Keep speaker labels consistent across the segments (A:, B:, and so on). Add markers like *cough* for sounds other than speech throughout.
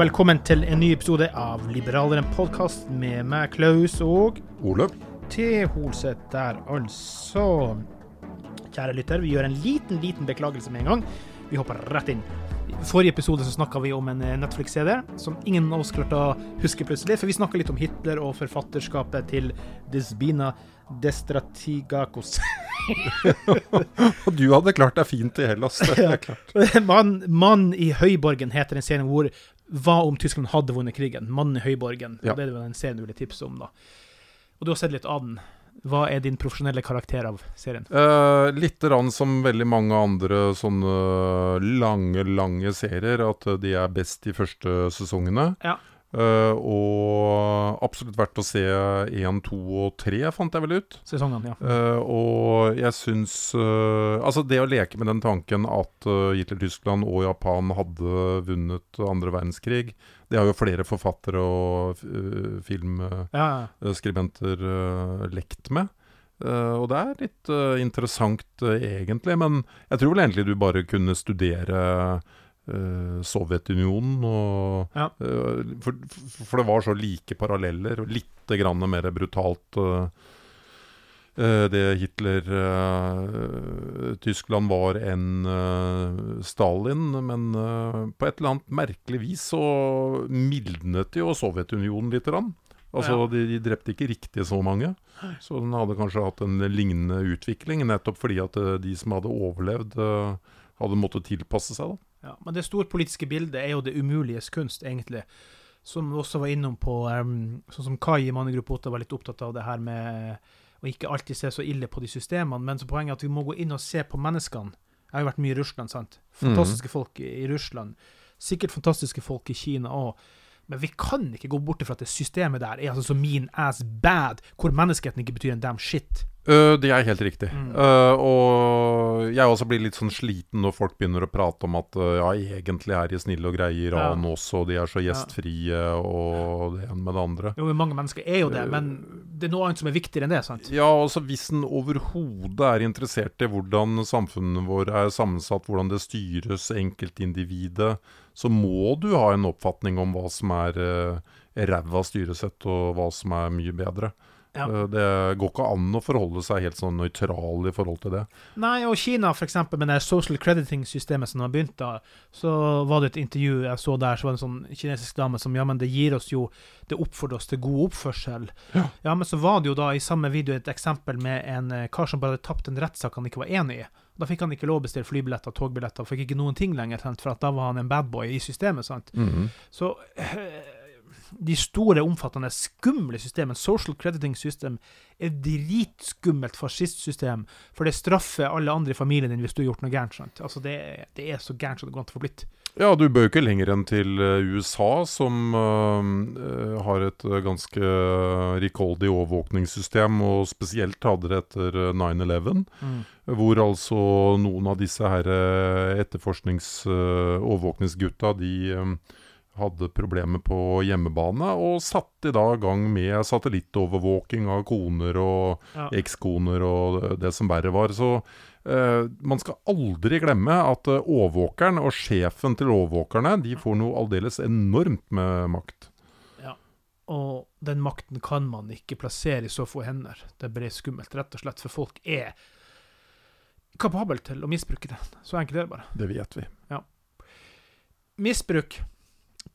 A: Velkommen til en ny episode av Liberaleren podkast med meg, Klaus, og
B: Ole?
A: Til Holseth der, altså. Kjære lytter, vi gjør en liten, liten beklagelse med en gang. Vi hopper rett inn. I forrige episode så snakka vi om en eh, Netflix-CD som ingen av oss klarte å huske plutselig, for vi snakka litt om Hitler og forfatterskapet til Desbina Destratigakos. *laughs*
B: Og du hadde klart deg fint i Hellas. Det er klart. *laughs*
A: Mann mann i Høyborgen heter en serie hvor hva om Tyskland hadde vunnet krigen? Mannen i Høyborgen.
B: Ja.
A: Det er det en serien du ville tipse om, da. Og du har sett litt av den. Hva er din profesjonelle karakter av serien?
B: Eh, litt som veldig mange andre sånne lange, lange serier, at de er best de første sesongene.
A: Ja.
B: Eh, og absolutt verdt å se én, to og tre, fant jeg vel ut.
A: Sesongen, ja.
B: Uh, og jeg syns uh, Altså, det å leke med den tanken at uh, Hitler-Tyskland og Japan hadde vunnet andre verdenskrig, det har jo flere forfattere og uh, filmskribenter lekt med. Og det er litt interessant, egentlig. Men jeg tror vel egentlig du bare kunne studere Sovjetunionen og
A: Ja.
B: eh, for, for det var så like paralleller, og litt grann mer brutalt. eh, eh, det Hitler-Tyskland var enn eh, Stalin, men eh, på et eller annet merkelig vis så mildnet jo Sovjetunionen lite grann. Altså, de, de drepte ikke riktig så mange. Så den hadde kanskje hatt en lignende utvikling, nettopp fordi at eh, de som hadde overlevd, eh, hadde måttet tilpasse seg. da.
A: Ja. Men det storpolitiske bildet er jo det umuliges kunst, egentlig. Som vi også var innom på um, Sånn som Kai i Mannegruppe 8 var litt opptatt av det her med å ikke alltid se så ille på de systemene, men så poenget er at vi må gå inn og se på menneskene. Jeg har jo vært mye i Russland, sant. Fantastiske folk i i Russland. Sikkert fantastiske folk i Kina òg. Men vi kan ikke gå bort fra at det systemet der er altså så mean as bad, hvor menneskeheten ikke betyr en damn shit.
B: Uh, det er helt riktig.
A: Mm.
B: Uh, og jeg også blir litt sånn sliten når folk begynner å prate om at øh, ja, egentlig er de snille og greie i Iran
A: Ja.
B: også, og de er så gjestfrie og det ene med det andre.
A: Jo, men mange mennesker er jo det, men det er noe annet som er viktigere enn det, sant?
B: Ja, altså Hvis en overhodet er interessert i hvordan samfunnet vårt er sammensatt, hvordan det styres enkeltindividet, så må du ha en oppfatning om hva som er uh, ræva styresett, og hva som er mye bedre.
A: Ja.
B: Eh, Det går ikke an å forholde seg helt sånn nøytral i forhold til det.
A: Nei, og Kina, eksempel, med det social crediting-systemet som har begynt da, så var det et intervju jeg så der, så var det en sånn kinesisk dame som ja, men det gir oss jo Det oppfordrer oss til god oppførsel.
B: Ja.
A: men så var det jo da i samme video et eksempel med en eh, kar som bare hadde tapt en rettssak han ikke var enig i. Da fikk han ikke lov å bestille flybilletter, togbilletter, fikk ikke noen ting lenger, for da var han en bad boy i systemet. sant?
B: Mhm.
A: Så eh, de store, omfattende, skumle systemene, social crediting system, er dritskummelt fascistsystem, for det straffer alle andre i familien din hvis du har gjort noe gærent. sant? Altså, det, det er så gærent som det går an til å få blitt.
B: Ja, du bør ikke lenger enn til eh, USA, som eh, har et ganske rikholdig overvåkningssystem, og spesielt hadde det etter eh, 9-11. Hvor altså noen av disse her eh, etterforsknings-overvåkningsgutta de eh, hadde problemer på hjemmebane, og satte da i gang med satellittovervåking av koner og
A: Ja.
B: ekskoner og det- som verre var. Så eh, man skal aldri glemme at eh, overvåkeren og sjefen til overvåkerne de får noe aldeles enormt med makt.
A: Og den makten kan man ikke plassere i så få hender. Det ble skummelt, rett og slett, for folk er kapabel til å misbruke den. Så enkelt er det bare.
B: Det vet vi.
A: Misbruk,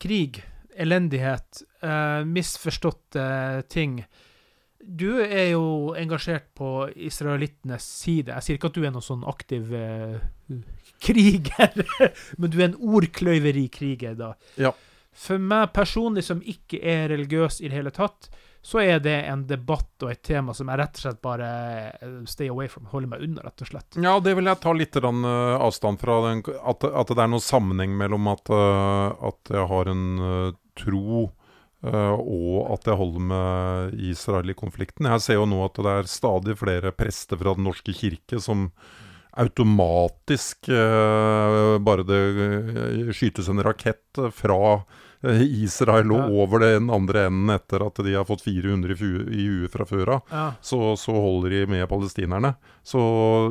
A: krig, elendighet, eh, misforståtte ting. Du er jo engasjert på israelittenes side. Jeg sier ikke at du er noen sånn aktiv eh, kriger, *laughs* men du er en ordkløyveri-kriger, da.
B: Ja.
A: For meg personlig, som ikke er religiøs i det hele tatt, så er det en debatt og et tema som jeg rett og slett bare eh, stay away from, holder meg unna, rett og slett.
B: Ja, det vil jeg ta litt eh, avstand fra. At, at det er noen sammenheng mellom at, eh, jeg har en tro og at jeg holder med Israel i konflikten. Jeg ser jo nå at det er stadig flere prester fra Den norske kirke som automatisk Bare det skytes en rakett fra Israel og
A: Ja.
B: over den andre enden etter at de har fått 400 i huet fra før av,
A: Ja.
B: så, så holder de med palestinerne. Så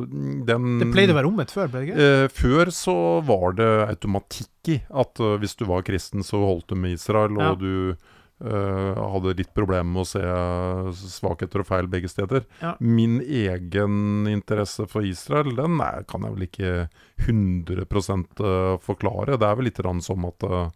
B: mm, den
A: Det pleide å være omvendt før, ble ikke?
B: Eh, før så var det automatikk i at uh, hvis du var kristen, så holdt du med Israel,
A: Ja.
B: og du Uh, hadde litt problemer med å se eh, svakheter og feil begge steder.
A: Ja.
B: Min egen interesse for Israel, den er, kan jeg vel ikke 100 eh, forklare. Det er vel litt sånn som at eh,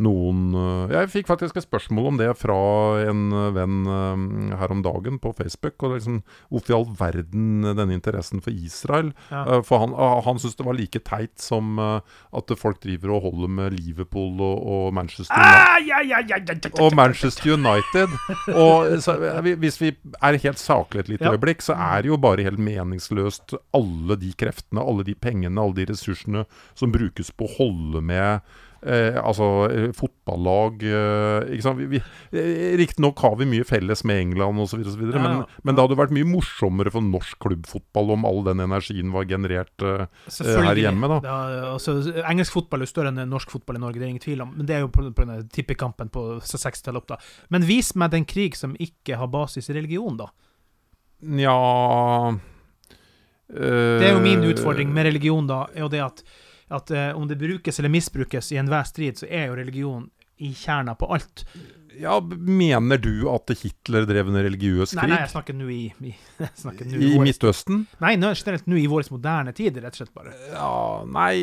B: noen eh, Jeg fikk faktisk et spørsmål om det fra en eh, venn eh, her om dagen på Facebook. Og liksom, Hvorfor i all verden denne interessen for Israel?
A: Ja.
B: For han, ah, han syntes det var like teit som at folk driver og holder med Liverpool og, og Manchester United. Og Manchester United. Og så, Hvis vi er helt saklige et lite
A: Ja.
B: øyeblikk, så er det jo bare helt meningsløst alle de kreftene, alle de pengene, alle de ressursene som brukes på å holde med Eh, altså eh, fotballag eh, ikke sant? Vi, vi, eh, Riktignok har vi mye felles med England osv.,
A: Ja,
B: men,
A: ja.
B: men det hadde vært mye morsommere for norsk klubbfotball om all den energien var generert eh, her hjemme, da.
A: Ja, altså, engelsk fotball er større enn norsk fotball i Norge, det er ingen tvil om. Men det er jo denne tippekampen på 60-tallet opp, da. Men vis meg den krig som ikke har basis i religion, da.
B: Nja
A: Det er jo min utfordring med religion, da, er jo det at, at eh, om det brukes eller misbrukes i enhver strid, så er jo religion i kjerna på alt.
B: Ja, Mener du at Hitler drev en religiøs krig?
A: nei, nei jeg snakker nå i, i, *laughs* nå
B: I
A: vår-
B: Midtøsten?
A: Nei, nå, generelt nå i vår moderne tid, rett og slett bare.
B: Ja, nei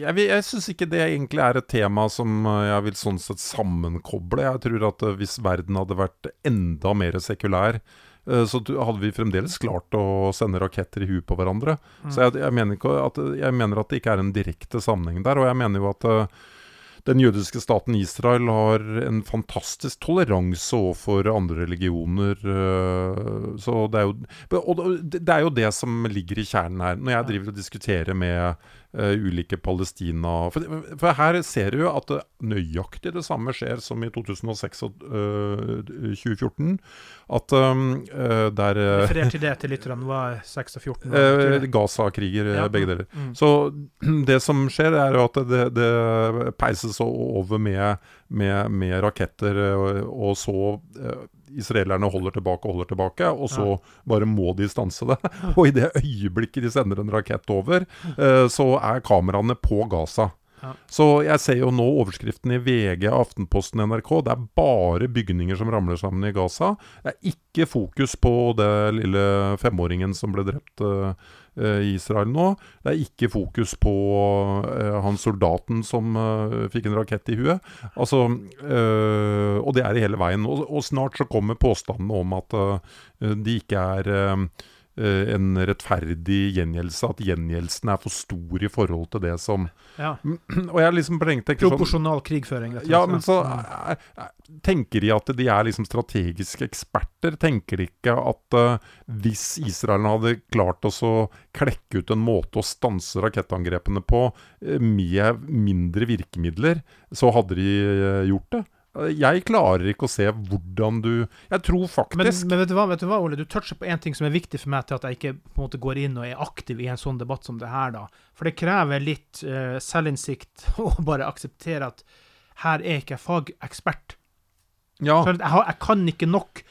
B: Jeg, jeg syns ikke det egentlig er et tema som eh, jeg vil sånn sett sammenkoble. Jeg tror at eh, hvis verden hadde vært enda mer sekulær, så hadde vi fremdeles klart å sende raketter i huet på hverandre. Så jeg, jeg, mener at, jeg mener at det ikke er en direkte sammenheng der. Og jeg mener jo at eh, den jødiske staten Israel har en fantastisk toleranse overfor andre religioner. øh, Så det er jo Og det det er jo det som ligger i kjernen her. Når jeg driver og diskuterer med øh, ulike Palestina for, for her ser du at det nøyaktig det samme skjer som i 2006 og uh, 2014. At øh, der øh,
A: Referer til det til lytterne, var 6 og 14. hva betyr
B: Eh,
A: det?
B: Gaza-kriger, eh,
A: Ja,
B: begge deler.
A: mm.
B: Så det som skjer, er jo at det, det peises over med, med, med raketter, og, og så eh, Israelerne holder tilbake og holder tilbake, og så bare må de stanse det. *laughs* Og i det øyeblikket de sender en rakett over, eh, så er kameraene på Gaza. Ja. Så jeg ser jo nå overskriften i VG, Aftenposten, NRK. Det er bare bygninger som ramler sammen i Gaza. Det er ikke fokus på det lille femåringen som ble drept uh, i Israel nå. Det er ikke fokus på uh, han soldaten som uh, fikk en rakett i huet. Altså, og det er det hele veien. Og, snart så kommer påstandene om at de ikke er Eh, en rettferdig gjengjeldelse. At gjengjeldelsen er for stor i forhold til det som ja. *clears throat* Og jeg liksom tenker
A: sånn- Proporsjonal krigføring.
B: Rett ja, men så jeg, jeg, tenker de at de er liksom strategiske eksperter. Tenker de ikke at uh, hvis Israel hadde klart å klekke ut en måte å stanse rakettangrepene på uh, med mindre virkemidler, så hadde de uh, gjort det? Jeg klarer ikke å se hvordan du Jeg tror faktisk
A: Men, men vet, du hva, vet, du hva, Ole? Du toucher på en ting som er viktig for meg til at jeg ikke på en måte går inn og er aktiv i en sånn debatt som det her. da. For det krever litt uh, selvinnsikt *laughs* å bare akseptere at her er ikke jeg fagekspert. Ja. jeg, jeg, kan ikke nok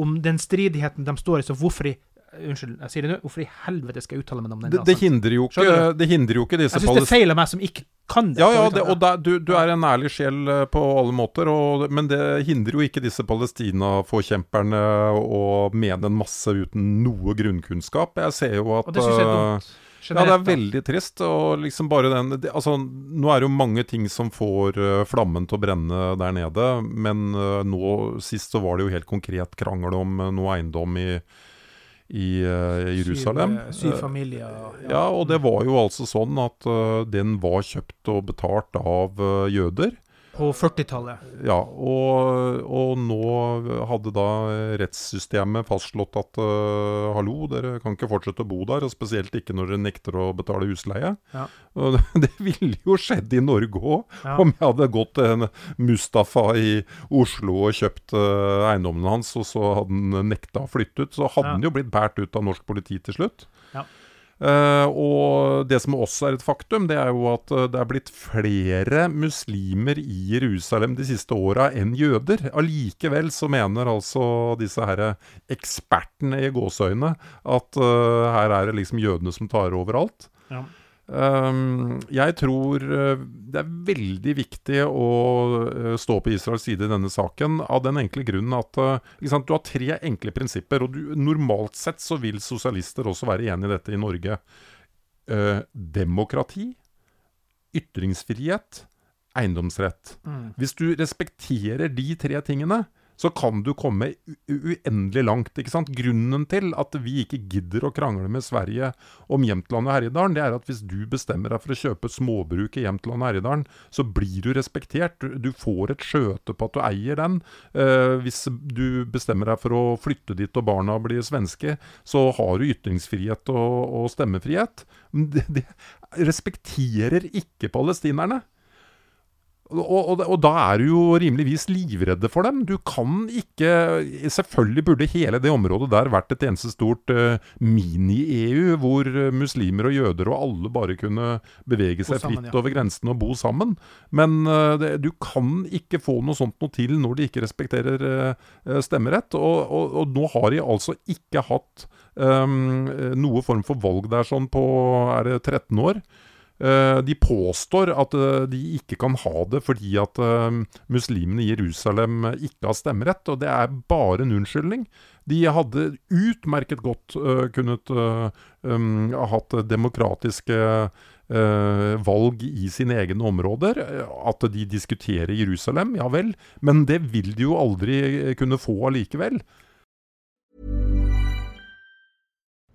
A: om den stridigheten de står i, så hvorfor i Unnskyld, jeg sier det nå. Hvorfor i helvete skal jeg uttale meg om den?
B: Det, det, hindrer, jo ikke, det hindrer jo ikke disse
A: Jeg syns det feiler meg som ikke kan det.
B: Ja, ja, det, og der, du, du, er en ærlig sjel eh, på alle måter, og, men det hindrer jo ikke disse Palestina-forkjemperne å mene en masse uten noe grunnkunnskap. Jeg ser jo at og det synes jeg er dumt. Eh, ja, det er veldig trist. Og liksom bare den det, Altså, nå er det jo mange ting som får uh, flammen til å brenne der nede. Men uh, nå sist så var det jo helt konkret krangel om uh, noe eiendom i i uh, Jerusalem.
A: Syv, syv familier.
B: Ja. ja. og det var jo altså sånn at den var kjøpt og betalt av jøder.
A: På 40-tallet.
B: Ja, og, og, nå hadde da rettssystemet fastslått at uh, hallo, dere kan ikke fortsette å bo der, og spesielt ikke når dere nekter å betale husleie. Ja. Og *laughs* det, ville jo skjedd i Norge òg, ja. om jeg hadde gått til Mustafa i Oslo og kjøpt uh, eiendommen hans, og så hadde han nekta å flytte ut. Så hadde han jo blitt båret ut av norsk politi til slutt. Ja. Uh, og det som også er et faktum, det er jo at uh, det er blitt flere muslimer i Jerusalem de siste åra enn jøder. Allikevel så mener altså disse her ekspertene i gåseøyne at uh, her er det liksom jødene som tar over alt. Ja. Um, jeg tror uh, det er veldig viktig å uh, stå på Israels side i denne saken, av den enkle grunnen at sant, du har tre enkle prinsipper. og du, Normalt sett så vil sosialister også være enig i dette i Norge. demokrati, ytringsfrihet, eiendomsrett. Mm. Hvis du respekterer de tre tingene, så kan du komme uendelig langt. ikke sant? Grunnen til at vi ikke gidder å krangle med Sverige om Jämtland og Herjedalen, det er at hvis du bestemmer deg for å kjøpe småbruk i Jämtland og Herjedalen, så blir du respektert. Du, får et skjøte på at du eier den. Uh, hvis du bestemmer deg for å flytte dit og barna blir svenske, så har du ytringsfrihet og, og stemmefrihet. Det, det respekterer ikke palestinerne. Og, og, og, da er du jo rimeligvis livredde for dem. Du kan ikke Selvfølgelig burde hele det området der vært et eneste stort uh, mini-EU, hvor uh, muslimer og jøder og alle bare kunne bevege seg sammen, fritt ja. over grensene og bo sammen. Men uh, det, du kan ikke få noe sånt noe til når de ikke respekterer stemmerett. Og, og, nå har de altså ikke hatt um, noe form for valg der sånn på er det 13 år. Eh, de påstår at eh, de ikke kan ha det fordi at eh, muslimene i Jerusalem ikke har stemmerett, og det er bare en unnskyldning. De hadde utmerket godt kunnet um, hatt demokratiske valg i sine egne områder. At de diskuterer Jerusalem, ja vel, men det vil de jo aldri kunne få allikevel.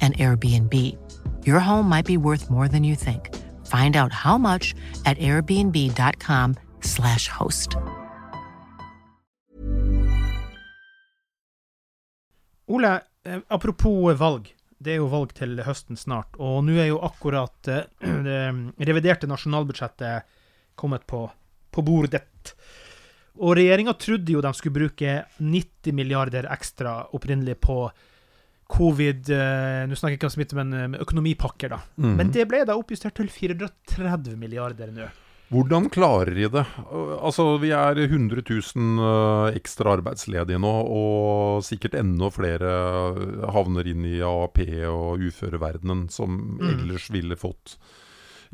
C: an Airbnb. Your home might be worth more than you think. Find out how much at airbnb.com/slash host.
A: Ole, eh, apropos valg. Det er jo valg til høsten snart, og nå er jo akkurat eh, *clears throat* det reviderte nasjonalbudsjettet kommet på, på bordet. Og regjeringa trodde jo de skulle bruke 90 milliarder ekstra opprinnelig på covid eh, Nå snakker jeg ikke om smitte, men eh, økonomipakker, da.
B: Mhm.
A: Men det ble da oppjustert til 430 milliarder nå.
B: Hvordan klarer de det? Altså, Vi er 100 000 eh, ekstra arbeidsledige nå, og sikkert enda flere havner inn i AAP og uføreverdenen, som
A: Mm.
B: ellers ville fått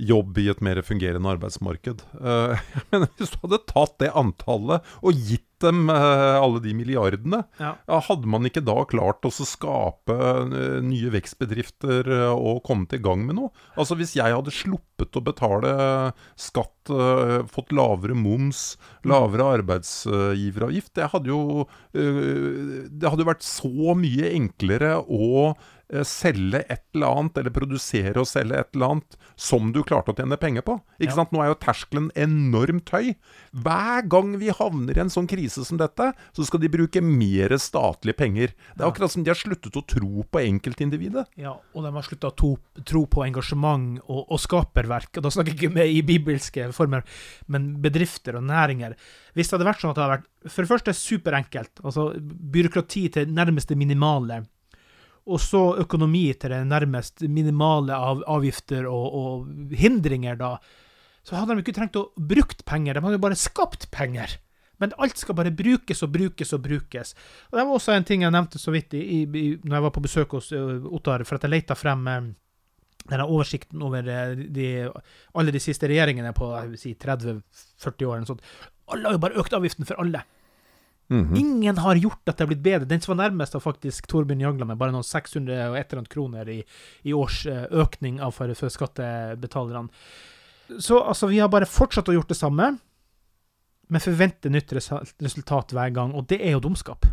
B: jobb i et mer fungerende arbeidsmarked. *laughs* Jeg Men hvis du hadde tatt det antallet og gitt dem eh, alle de milliardene,
A: Ja.
B: hadde man ikke da klart å skape eh, nye vekstbedrifter eh, og kommet i gang med noe? Altså Hvis jeg hadde sluppet å betale skatt, eh, fått lavere moms, lavere arbeidsgiveravgift Det hadde jo eh, Det hadde vært så mye enklere å eh, selge et eller annet, eller produsere og selge et eller annet, som du klarte å tjene penger på. Ikke
A: Ja.
B: sant? Nå er jo terskelen enormt høy. Hver gang vi havner i en sånn krise som dette, så skal de bruke mer statlige penger. Det er akkurat som de har sluttet å tro på enkeltindividet.
A: Ja, og de har slutta å to, tro på engasjement og, og skaperverk. Og da snakker jeg ikke med i bibelske former, men bedrifter og næringer. Hvis det hadde vært sånn at det hadde vært for det første superenkelt, altså byråkrati til nærmeste minimale, og så økonomi til det nærmest minimale av avgifter og, og hindringer, da, så hadde de ikke trengt å brukt penger, de hadde jo bare skapt penger. Men alt skal bare brukes og brukes og brukes. Og Det var også en ting jeg nevnte så vidt i, i, når jeg var på besøk hos ø, Ottar, for at jeg leita frem eh, denne oversikten over eh, de, alle de siste regjeringene på si, 30-40 år. sånt. Alle har jo bare økt avgiften for alle.
B: Mhm.
A: Ingen har gjort at det har blitt bedre. Den som var nærmest, var faktisk Torbjørn Jagland med bare noen 600 og et eller annet kroner i, i års eh, økning av for, for skattebetalerne. Så altså, vi har bare fortsatt å gjort det samme, men forventer nytt resultat hver gang, og det er jo dumskap.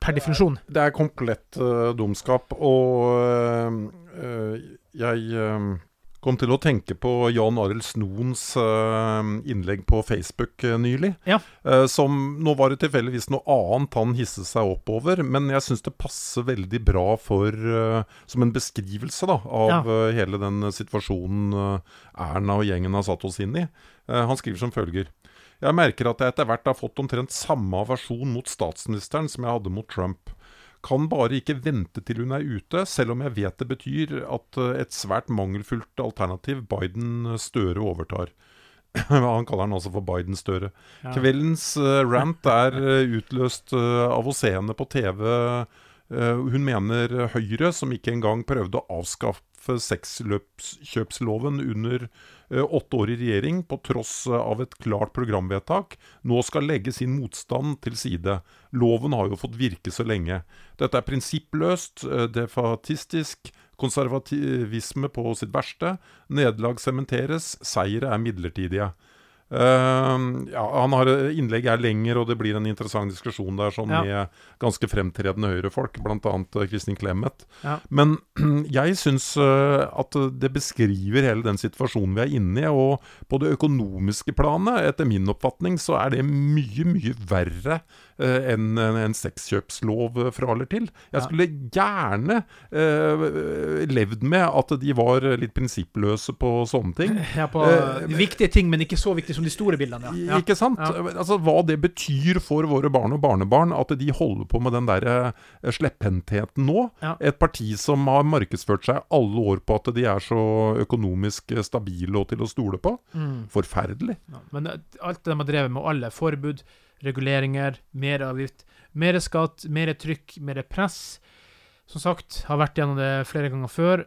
A: Per definisjon.
B: Det er komplett uh, dumskap, og uh, uh, jeg kom til å tenke på Jan Arild Snoens eh, innlegg på Facebook eh, nylig.
A: Ja.
B: Eh, som Nå var det tilfeldigvis noe annet han hisset seg opp over, men jeg syns det passer veldig bra for som en beskrivelse da, av eh, hele den situasjonen Erna og gjengen har satt oss inn i. Han skriver som følger. Jeg merker at jeg etter hvert har fått omtrent samme aversjon mot statsministeren som jeg hadde mot Trump. Kan bare ikke vente til hun er ute, selv om jeg vet det betyr at eh, et svært mangelfullt alternativ Biden-Støre overtar. *clears throat* Han kaller han altså for Biden-Støre.
A: Ja.
B: Kveldens eh, rant er eh, utløst eh, av å se henne på TV. Eh, hun mener Høyre, som ikke engang prøvde å avskaffe sexkjøpsloven under eh, åtte år i regjering, på tross eh, av et klart programvedtak, nå skal legge sin motstand til side. Loven har jo fått virke så lenge. Dette er prinsippløst, defatistisk, konservativisme på sitt verste. Nederlag sementeres, seire er midlertidige. Eh, ja, han har Innlegg er lenger, og det blir en interessant diskusjon der sånn
A: Ja.
B: med ganske fremtredende høyrefolk, bl.a. Kristin Clemet.
A: Ja.
B: Men *clears throat* jeg syns uh, at det beskriver hele den situasjonen vi er inne i. Og på det økonomiske planet, etter min oppfatning, så er det mye, mye verre eh, enn en, en sexkjøpslov eh, fra eller til. Jeg skulle gjerne eh, levd med at de var litt prinsippløse på sånne ting.
A: Ja, på
B: Eh,
A: viktige ting, men ikke så viktige som de store bildene, ja.
B: Ikke sant?
A: Ja.
B: Altså Hva det betyr for våre barn og barnebarn at de holder på med den der eh, slepphendtheten nå.
A: Ja.
B: Et parti som har markedsført seg alle år på at de er så økonomisk stabile og til å stole på.
A: Mm.
B: Forferdelig.
A: Men alt det de har drevet med, alle forbud, reguleringer, mer avgift, mer skatt, mer trykk, mer press Som sagt, har vært gjennom det flere ganger før.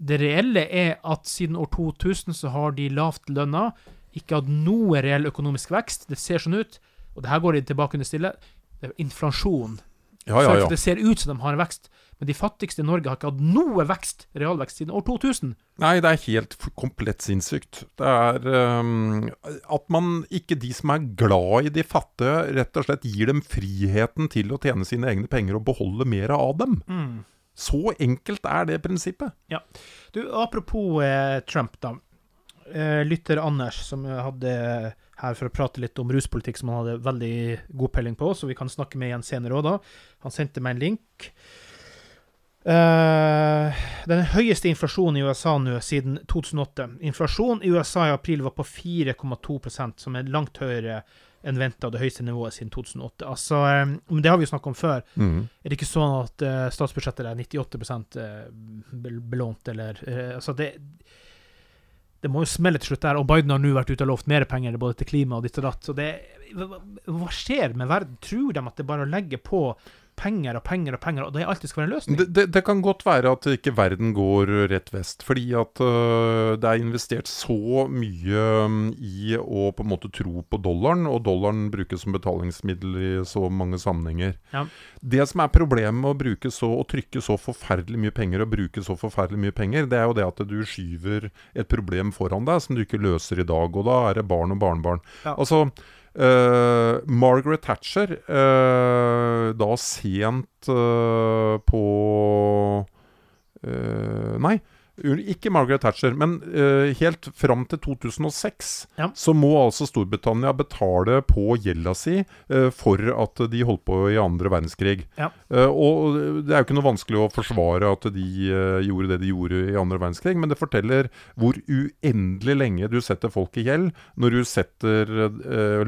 A: Det reelle er at siden år 2000 så har de lavt lønna ikke hatt noe reell økonomisk vekst. Det ser sånn ut, og det her går de tilbake under stille. Det er inflasjon.
B: Ja, ja, ja.
A: Det ser ut som de har en vekst, men de fattigste i Norge har ikke hatt noe vekst, realvekst, siden år 2000.
B: Nei, det er helt komplett sinnssykt. Det er um, at man ikke de som er glad i de fattige, rett og slett gir dem friheten til å tjene sine egne penger og beholde mer av dem. Så enkelt er det prinsippet.
A: Du, apropos eh, Trump, da. Eh, lytter Anders, som hadde her for å prate litt om ruspolitikk, som han hadde veldig god peiling på, så vi kan snakke med igjen senere òg, da. Han sendte meg en link. Eh, den høyeste inflasjonen i USA nå siden 2008. Inflasjonen i USA i april var på 4,2% som er langt høyere enn venta, det høyeste nivået siden 2008. Altså, um, det har vi jo snakket om før. Er det ikke sånn at uh, statsbudsjettet er 98 eh, belånt, eller uh, Altså, det Det må jo smelle til slutt der, og Biden har nå vært ute og lovt mer penger både til klima og ditt og datt. Så det hva, skjer med verden? Tror de at det bare legger å legge på penger og penger og penger, og det alltid skal være en løsning?
B: Det, det, det kan godt være at ikke verden går rett vest, fordi at uh, det er investert så mye i å på en måte tro på dollaren, og dollaren brukes som betalingsmiddel i så mange sammenhenger.
A: Ja.
B: Det som er problemet med å bruke så, å trykke så forferdelig mye penger og bruke så forferdelig mye penger, det er jo det at du skyver et problem foran deg som du ikke løser i dag, og da er det barn og barnebarn.
A: Ja.
B: Altså, eh, Margaret Thatcher, uh, da sent uh, på Nei, ikke Margaret Thatcher, men uh, helt fram til 2006
A: Ja.
B: så må altså Storbritannia betale på gjelda si uh, for at de holdt på i andre verdenskrig.
A: Ja.
B: Uh, og det er jo ikke noe vanskelig å forsvare at de gjorde det de gjorde i andre verdenskrig, men det forteller hvor uendelig lenge du setter folk i gjeld når du setter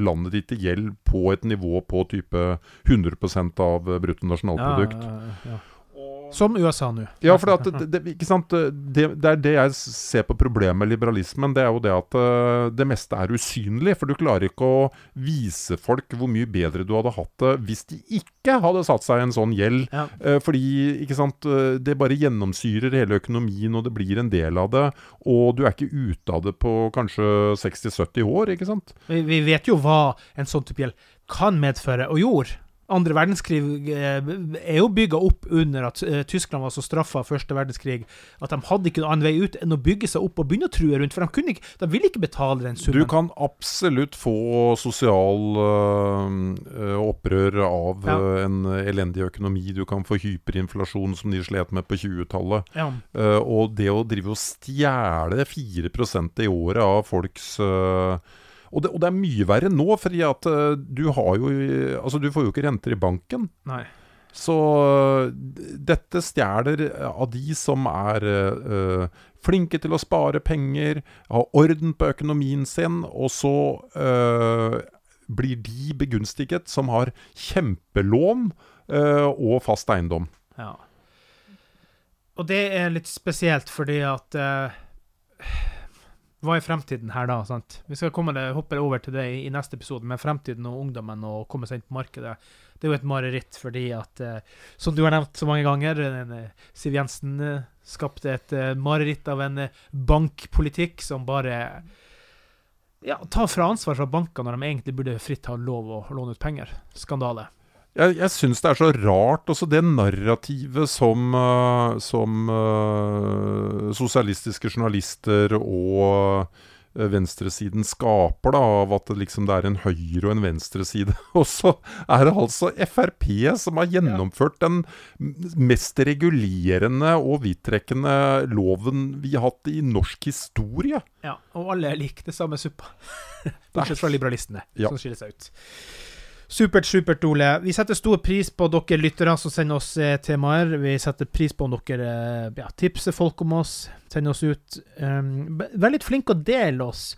B: landet ditt i gjeld på et nivå på type 100 av bruttonasjonalprodukt.
A: Ja, ja, ja. Som USA nå.
B: Ja, for det, det, ikke sant? Det, det er det jeg ser på problemet med liberalismen. Det er jo det at eh, det meste er usynlig. For du klarer ikke å vise folk hvor mye bedre du hadde hatt det hvis de ikke hadde satt seg i en sånn gjeld.
A: Ja.
B: Eh, fordi ikke sant, eh, det bare gjennomsyrer hele økonomien, og det blir en del av det. Og du er ikke ute av det på kanskje 60-70 år, ikke sant?
A: Vi, vi vet jo hva en sånn type gjeld kan medføre, og gjorde. Andre verdenskrig eh, er jo bygga opp under at eh, Tyskland var så straffa første verdenskrig at de hadde ikke noen annen vei ut enn å bygge seg opp og begynne å true rundt, for de, kunne ikke, de ville ikke betale den summen.
B: Du kan absolutt få sosial øh, opprør av
A: Ja.
B: en elendig økonomi. Du kan få hyperinflasjon som de slet med på 20-tallet.
A: Ja.
B: Uh, og det å drive og stjele 4% i året av folks øh, og, det, og det er mye verre nå, fordi at øh, du har jo Altså, du får jo ikke renter i banken.
A: Nei.
B: Så dette stjeler av de som er øh, flinke til å spare penger, har orden på økonomien sin, og så øh, blir de begunstiget som har kjempelån øh, og fast eiendom.
A: Ja. Og det er litt spesielt fordi at eh, Hva er fremtiden her da? sant? Vi skal komme det, hoppe over til det i, i neste episode, med fremtiden og ungdommen og komme seg inn på markedet. Det er jo et mareritt fordi at, eh, som du har nevnt så mange ganger, den, eh, Siv Jensen eh, skapte et eh, mareritt av en eh, bankpolitikk som bare ja, tar fra ansvar fra bankene når de egentlig burde fritt ha lov å låne ut penger. Skandale.
B: Jeg, jeg syns det er så rart, også det narrativet som, øh, som uh, sosialistiske journalister og øh, venstresiden skaper, da, av at det liksom det er en høyre- og en venstreside. *laughs* Og så er det altså Frp som har gjennomført den mest regulerende og vidtrekkende loven vi har hatt i norsk historie.
A: Ja, og alle er like det samme suppa. Bortsett fra liberalistene,
B: Ja.
A: som skiller seg ut. Supert, supert, Ole. Vi setter stor pris på dere lyttere som sender oss eh, temaer. Vi setter pris på om dere eh, ja, tipser folk om oss, sender oss ut. Um, vær litt flink å dele oss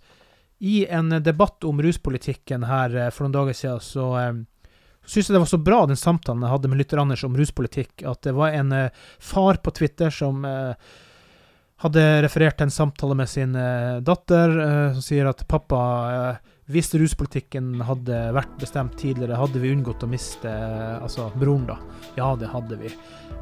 A: I en debatt om ruspolitikken her eh, for noen dager siden, så eh, syns jeg det var så bra, den samtalen jeg hadde med lytter Anders om ruspolitikk, at det var en eh, far på Twitter som eh, hadde referert til en samtale med sin eh, datter, som sier at pappa hvis ruspolitikken hadde vært bestemt tidligere, hadde vi unngått å miste altså broren, da? Ja, det hadde vi.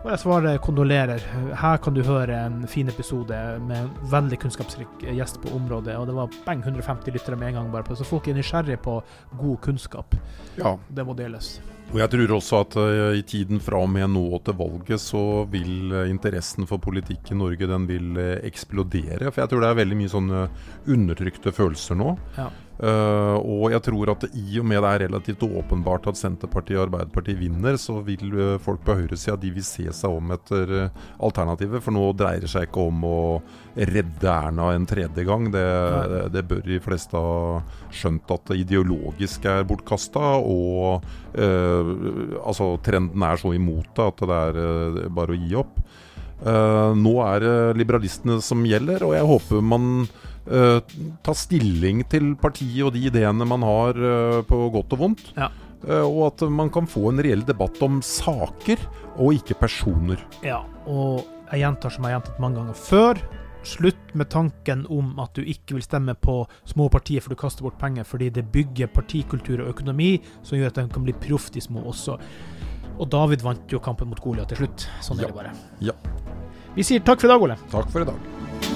A: Og jeg svarer kondolerer. Her kan du høre en fin episode med en veldig kunnskapsrik gjest på området. Og det var bang 150 lyttere med en gang, bare på så folk er nysgjerrige på god kunnskap.
B: Ja.
A: Det må deles.
B: Og jeg tror også at uh, i tiden fra og med nå til valget, så vil uh, interessen for politikk i Norge den vil eksplodere. For jeg tror det er veldig mye sånne undertrykte følelser nå.
A: Ja.
B: Uh, og jeg tror at i og med det er relativt åpenbart at Senterpartiet og Arbeiderpartiet vinner, så vil uh, folk på høyresida de vil se seg om etter uh, alternativet. For nå dreier det seg ikke om å redde Erna en tredje gang. Det, det, det bør de fleste ha skjønt at det ideologisk er bortkasta. Og altså trenden er så imot det at det er bare å gi opp. nå er det liberalistene som gjelder, og jeg håper man uh, ta stilling til partiet og de ideene man har, uh, på godt og vondt.
A: Ja.
B: Uh, og at man kan få en reell debatt om saker, og ikke personer.
A: Ja, og jeg gjentar som jeg har gjentatt mange ganger før. Slutt med tanken om at du ikke vil stemme på små partier for du kaster bort penger, fordi det bygger partikultur og økonomi som gjør at de kan bli proff, de små også. Og David vant jo kampen mot Goliat til slutt. Sånn ja. er det bare.
B: Ja.
A: Vi sier takk for i dag, Ole.
B: Takk for i dag.